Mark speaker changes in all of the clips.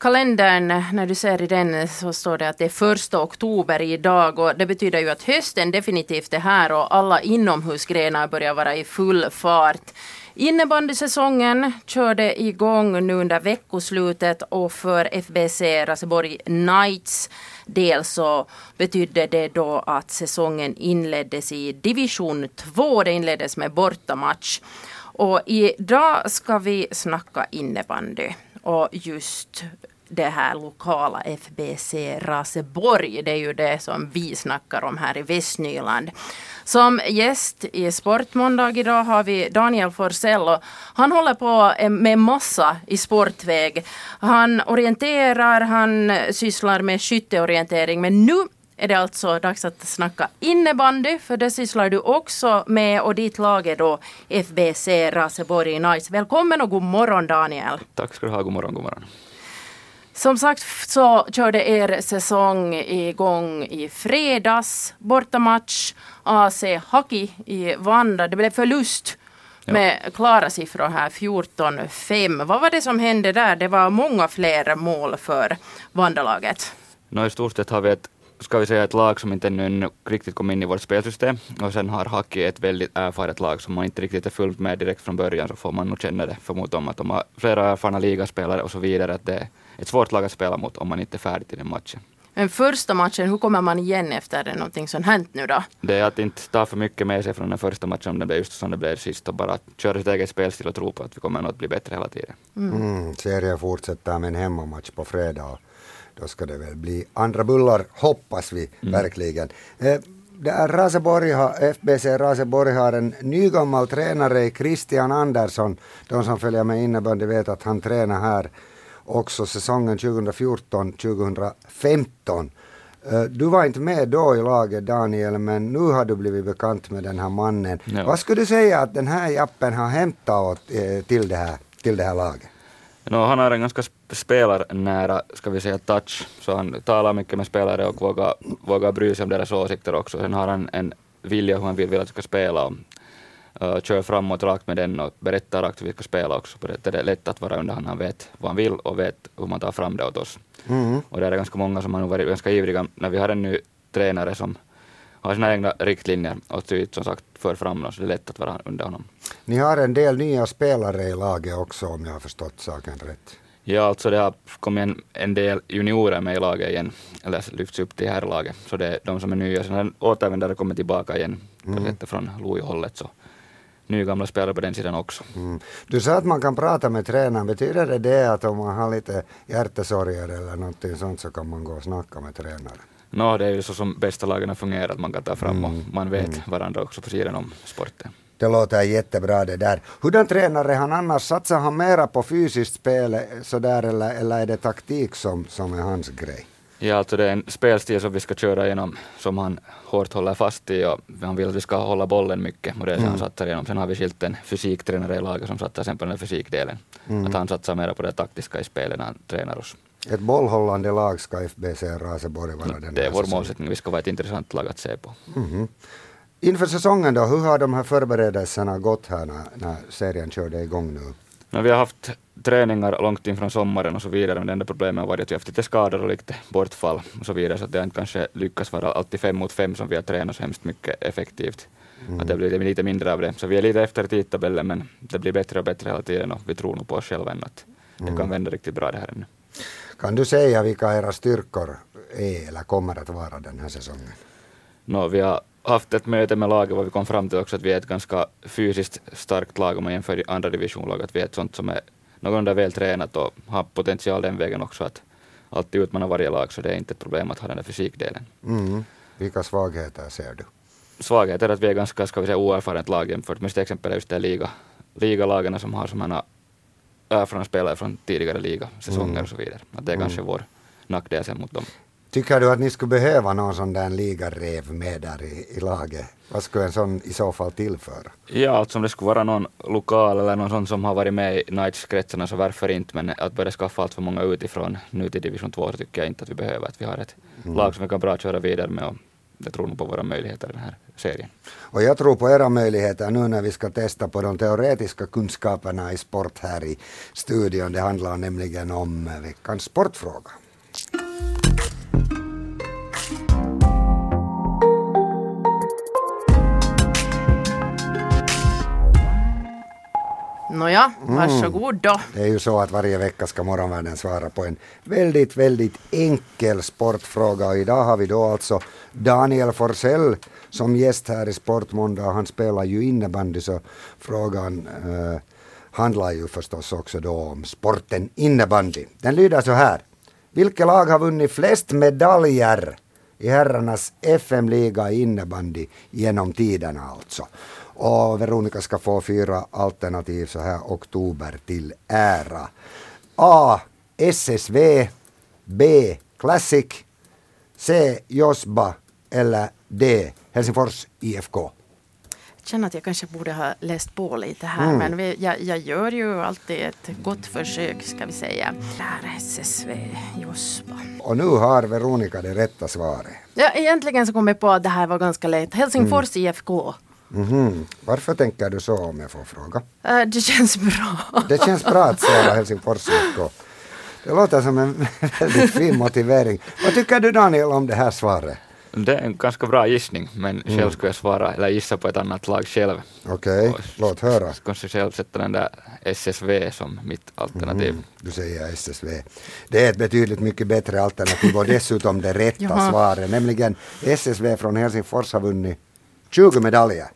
Speaker 1: kalendern, när du ser i den så står det att det är första oktober idag och det betyder ju att hösten definitivt är här och alla inomhusgrenar börjar vara i full fart. Innebandysäsongen körde igång nu under veckoslutet och för FBC Raseborg Knights del så betydde det då att säsongen inleddes i division 2. Det inleddes med bortamatch. Och idag ska vi snacka innebandy och just det här lokala FBC Raseborg. Det är ju det som vi snackar om här i Västnyland. Som gäst i Sportmåndag idag har vi Daniel Forsell och han håller på med massa i sportväg. Han orienterar, han sysslar med skytteorientering men nu är det alltså dags att snacka innebandy, för det sysslar du också med och ditt lag är då FBC Raseborg Nice. Välkommen och god morgon Daniel.
Speaker 2: Tack ska du ha, god morgon, god morgon.
Speaker 1: Som sagt så körde er säsong igång i fredags. Bortamatch AC Haki i Vanda. Det blev förlust med klara siffror här, 14-5. Vad var det som hände där? Det var många fler mål för Vandalaget.
Speaker 2: No, I stort sett har vi ett ska vi säga ett lag som inte ännu riktigt kom in i vårt spelsystem och sen har Haki ett väldigt erfaret lag som man inte riktigt är fullt med direkt från början så får man nog känna det för mot dem att de har flera erfarna ligaspelare och så vidare att det ett svårt lag att spela mot om man inte är färdig till den matchen.
Speaker 1: Men första matchen, hur kommer man igen efter det någonting som hänt nu då?
Speaker 2: Det är att inte ta för mycket med sig från den första matchen om det blev just som det blev sist och bara köra sitt eget spelstil och tro på att vi kommer att bli bättre hela tiden.
Speaker 3: Mm. Mm, serien fortsätter med en hemmamatch på fredag då ska det väl bli andra bullar, hoppas vi mm. verkligen. Eh, det är Raseborg har, FBC Raseborg har en nygammal tränare i Christian Andersson. De som följer med innebandy vet att han tränar här också säsongen 2014-2015. Eh, du var inte med då i laget Daniel, men nu har du blivit bekant med den här mannen. Ja. Vad skulle du säga att den här jappen har hämtat åt, eh, till, det här, till det här laget?
Speaker 2: No, han har en ganska spelarnära, ska vi säga, touch, så han talar mycket med spelare och vågar, vågar bry sig om deras åsikter också. Sen har han en vilja hur han vill, vill att vi ska spela uh, kör framåt rakt med den och berättar rakt hur vi ska spela också. Det är lätt att vara under honom, han vet vad han vill och vet hur man tar fram det åt oss. Mm. Och det är ganska många som har varit ganska ivriga när vi har en ny tränare som har sina egna riktlinjer och tydligt som sagt för fram dem, så det är lätt att vara under honom.
Speaker 3: Ni har en del nya spelare i laget också om jag har förstått saken rätt.
Speaker 2: Ja, alltså det har kommit en, en del juniorer med i laget igen, eller lyfts upp till här laget. Så det är de som är nya. Sen återvändare kommit tillbaka igen, mm. från Lojo-hållet. Så nygamla spelare på den sidan också. Mm.
Speaker 3: Du sa att man kan prata med tränaren. Betyder det det att om man har lite hjärtesorger eller någonting sånt så kan man gå och snacka med tränaren?
Speaker 2: No, det är ju så som bästa lagen fungerar, att man kan ta fram och mm. man vet mm. varandra också på sidan om sporten.
Speaker 3: Det låter jättebra det där. Hurdan tränare är han annars? Satsar han mera på fysiskt spel sådär eller, eller är det taktik som, som är hans grej?
Speaker 2: Ja, alltså det är en spelstil som vi ska köra igenom som han hårt håller fast i och han vill att vi ska hålla bollen mycket och det är det mm. han satsar igenom. Sen har vi skilt en fysiktränare i laget som satsar sen på den fysikdelen. Mm. Att han satsar mer på det taktiska i spelet när han tränar oss.
Speaker 3: Ett bollhållande lag ska FBC Raseborg vara
Speaker 2: den Det är vår målsättning, vi ska vara ett intressant lag att se på. Mm.
Speaker 3: Inför säsongen då, hur har de här förberedelserna gått här när, när serien körde igång nu?
Speaker 2: No, vi har haft träningar långt in från sommaren och så vidare, men det enda problemet har varit att vi haft lite skador och lite bortfall och så vidare, så att det har inte kanske lyckats vara alltid fem mot fem som vi har tränat så hemskt mycket effektivt. Mm. Att det blir lite mindre av det. Så vi är lite efter tidtabellen, men det blir bättre och bättre hela tiden och vi tror nog på oss själva än att det mm. kan vända riktigt bra det här ännu.
Speaker 3: Kan du säga vilka era styrkor är eller kommer att vara den här säsongen?
Speaker 2: No, vi har haft ett möte med laget och vi kom fram till också att vi är ett ganska fysiskt starkt lag om man jämför andra divisionlag, att vi är ett sånt som är någorlunda väl tränat och har potential den vägen också att alltid utmana varje lag, så det är inte ett problem att ha den där fysikdelen.
Speaker 3: Mm. Vilka svagheter ser du?
Speaker 2: Svagheter är att vi är ganska, ska vi säga, oerfaret lag jämfört med till exempel just de liga, ligalagarna som har sådana erfarna spelare från tidigare ligasäsonger mm. och så vidare. Att det är mm. kanske vår nackdel sen mot dem.
Speaker 3: Tycker du att ni skulle behöva någon sån där ligarev med där i, i laget? Vad skulle en sån i så fall tillföra?
Speaker 2: Ja, alltså om det skulle vara någon lokal eller någon sån som har varit med i Knights-kretsarna så varför inte, men att börja skaffa allt för många utifrån nu till division 2 så tycker jag inte att vi behöver. Att vi har ett mm. lag som vi kan bra köra vidare med och jag tror nog på våra möjligheter i den här serien.
Speaker 3: Och jag tror på era möjligheter nu när vi ska testa på de teoretiska kunskaperna i sport här i studion. Det handlar nämligen om veckans sportfråga.
Speaker 1: Nåja, varsågod då.
Speaker 3: Det är ju så att varje vecka ska morgonvärden svara på en väldigt, väldigt enkel sportfråga och idag har vi då alltså Daniel Forsell som gäst här i Sportmåndag. Han spelar ju innebandy så frågan eh, handlar ju förstås också då om sporten innebandy. Den lyder så här. Vilket lag har vunnit flest medaljer i herrarnas FM-liga i innebandy genom tiderna alltså? Och Veronica ska få fyra alternativ så här oktober till ära. A. SSV B. Classic C. Josba eller D. Helsingfors IFK.
Speaker 1: Jag känner att jag kanske borde ha läst på lite här mm. men vi, jag, jag, gör ju alltid ett gott försök ska vi säga. Där SSV Josba.
Speaker 3: Och nu har Veronica det rätta svaret.
Speaker 1: Ja, egentligen så kom jag på att det här var ganska lätt. Helsingfors mm. IFK.
Speaker 3: Mm -hmm. Varför tänker du så om jag får fråga?
Speaker 1: Uh, det känns bra.
Speaker 3: det känns bra att säga Helsingfors IFK. Det låter som en väldigt fin motivering. Vad tycker du Daniel om det här svaret?
Speaker 2: Det är en ganska bra gissning, men mm. själv skulle jag svara, eller gissa på ett annat lag själv.
Speaker 3: Okej, okay. låt höra.
Speaker 2: Kanske själv sätta den där SSV som mitt alternativ. Mm.
Speaker 3: Du säger SSV. Det är ett betydligt mycket bättre alternativ och dessutom det rätta svaret, nämligen SSV från Helsingfors har vunnit 20 medaljer.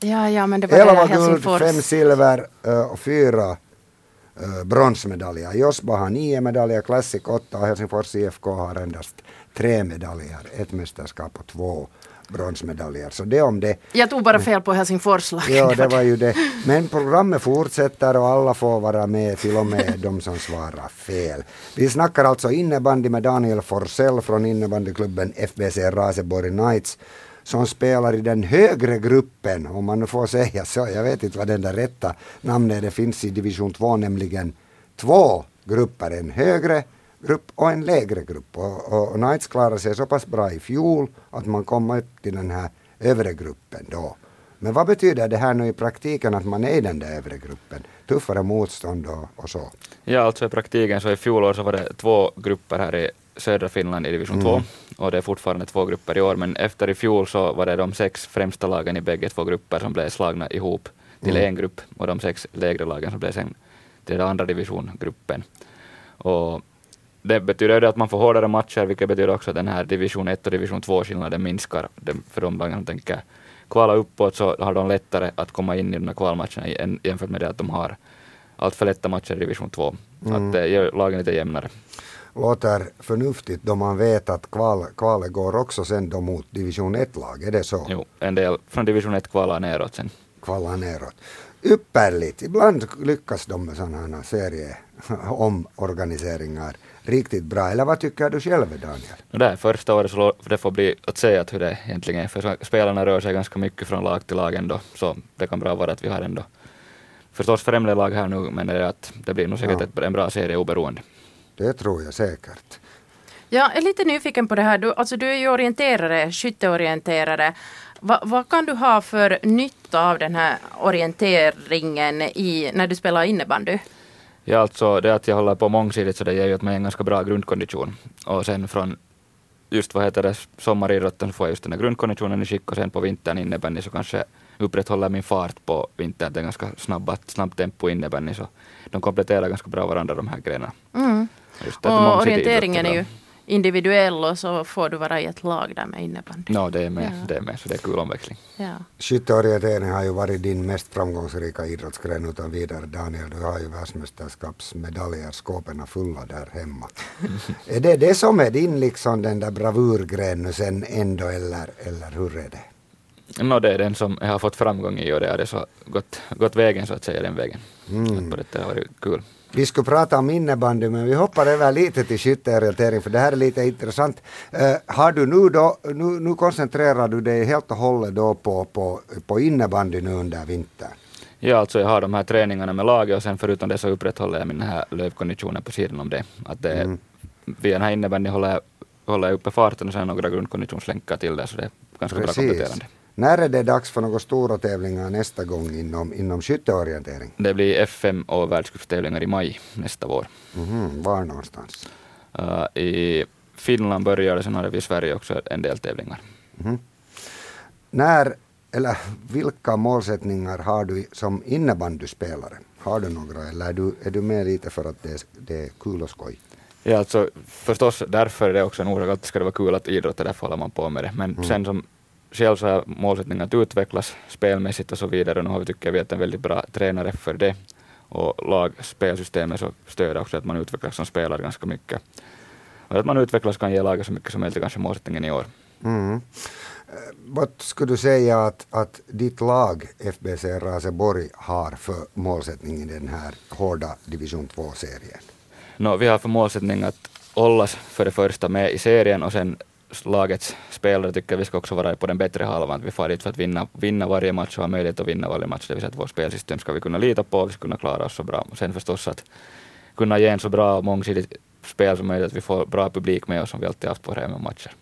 Speaker 1: Ja, ja, men det var 11
Speaker 3: guld, 5 silver uh, och 4 uh, eh, bronsmedaljer. Josba har 9 medaljer, Classic 8 och Helsingfors IFK har endast 3 medaljer. Ett mästerskap och två bronsmedaljer. Så det om det.
Speaker 1: Jag tog bara fel på Helsingforslagen.
Speaker 3: Ja, det var ju det. Men programmet fortsätter och alla får vara med, till och med de som svarar fel. Vi snackar alltså innebandy med Daniel Forsell från innebandyklubben FBC Raseborg Knights som spelar i den högre gruppen, om man nu får säga så. Jag vet inte vad den där rätta namnet är, det finns i division 2, nämligen två grupper, en högre grupp och en lägre grupp. Och, och, och Knights klarade sig så pass bra i fjol att man kom upp till den här övre gruppen då. Men vad betyder det här nu i praktiken att man är i den där övre gruppen? Tuffare motstånd och, och så?
Speaker 2: Ja, alltså i praktiken så i fjol så var det två grupper här i södra Finland i division 2 mm. och det är fortfarande två grupper i år men efter i fjol så var det de sex främsta lagen i bägge två grupper som blev slagna ihop till mm. en grupp och de sex lägre lagen som blev sen till den andra divisiongruppen. Och det betyder att man får hårdare matcher vilket betyder också att den här division 1 och division 2 skillnaden minskar för de lagen som tänker kvala uppåt så har de lättare att komma in i de här kvalmatcherna jämfört med det att de har allt för lätta matcher i division 2. Mm. Att det gör lagen lite jämnare
Speaker 3: låter förnuftigt då man vet att kval, kvalet går också sen då mot division 1-lag, är det så?
Speaker 2: Jo, en del från division 1 kvalar neråt sen.
Speaker 3: Kvalar neråt. Ypperligt. Ibland lyckas de med sådana serieomorganiseringar riktigt bra. Eller vad tycker du själv Daniel?
Speaker 2: Det är första året så det får bli att säga att hur det egentligen är. För spelarna rör sig ganska mycket från lag till lag ändå. Så det kan bra vara att vi har ändå förstås främre lag här nu men det att det blir nog säkert ja. en bra serie oberoende.
Speaker 3: Det tror jag säkert.
Speaker 1: Jag är lite nyfiken på det här. Du, alltså, du är ju orienterare, skytteorienterare. Va, vad kan du ha för nytta av den här orienteringen i, när du spelar innebandy?
Speaker 2: Ja, alltså det att jag håller på mångsidigt så det ger ju mig en ganska bra grundkondition. Och sen från just vad heter det, sommaridrotten så får jag just den här grundkonditionen i skick och sen på vintern innebandy så kanske upprätthåller min fart på vintern. Det är ganska snabba, snabbt tempo innebandy så de kompletterar ganska bra varandra de här grejerna. Mm.
Speaker 1: Och orienteringen är ju individuell och så får du vara i ett lag där med innebandy.
Speaker 2: No, det är med, ja. det är med så det är kul omväxling.
Speaker 1: Ja.
Speaker 3: Skytteorientering har ju varit din mest framgångsrika idrottsgren utan vidare Daniel. Du har ju världsmästerskapsmedaljer, skåpen fulla där hemma. är det det som är din liksom den där bravurgren nu sen ändå eller, eller hur är det?
Speaker 2: No, det är den som jag har fått framgång i och det har det så gått, gått vägen så att säga den vägen. Mm. Att det har varit kul.
Speaker 3: Vi skulle prata om innebandy men vi hoppar över lite till skytteorientering för det här är lite intressant. Uh, har du nu då, nu, nu koncentrerar du dig helt och hållet då på, på, på innebandy nu under vintern?
Speaker 2: Ja, alltså jag har de här träningarna med laget och sen förutom det så upprätthåller jag min här lövkonditionen på sidan om det. Att det mm. via den här innebandyn håller jag håller uppe farten och sen några grundkonditionslänkar till det, så det är ganska bra kompletterande.
Speaker 3: När är det dags för några stora tävlingar nästa gång inom, inom skytteorientering?
Speaker 2: Det blir FM och världscupstävlingar i maj nästa vår.
Speaker 3: Mm, var någonstans?
Speaker 2: Uh, I Finland börjar det, sen har vi i Sverige också en del tävlingar.
Speaker 3: Mm. När, eller vilka målsättningar har du som innebandyspelare? Har du några eller är du, är du med lite för att det är, det är kul och skoj?
Speaker 2: Ja, alltså förstås därför är det också en orsak att det ska vara kul att idrotta, därför håller man på med det. Men mm. sen som själv så har målsättningen att utvecklas spelmässigt och så vidare. Nu har vi, tycker vi, en väldigt bra tränare för det. Och lagspelsystemet så stöder också att man utvecklas som spelare ganska mycket. Och att man utvecklas kan ge laget så mycket som möjligt, kanske målsättningen i år.
Speaker 3: Mm. Eh, vad skulle du säga att, att ditt lag, FBC Raseborg, har för målsättning i den här hårda division 2-serien?
Speaker 2: No, vi har för målsättning att hållas för det första med i serien och sen lagets spelare tycker vi ska också vara på den bättre halvan. Vi far dit för att vinna, vinna varje match och ha möjlighet att vinna varje match. Det vill säga att vårt spelsystem ska vi kunna lita på och vi ska kunna klara oss så bra. Och sen förstås att kunna ge en så bra och mångsidigt spel som möjligt, att vi får bra publik med oss som vi alltid haft på våra matcher.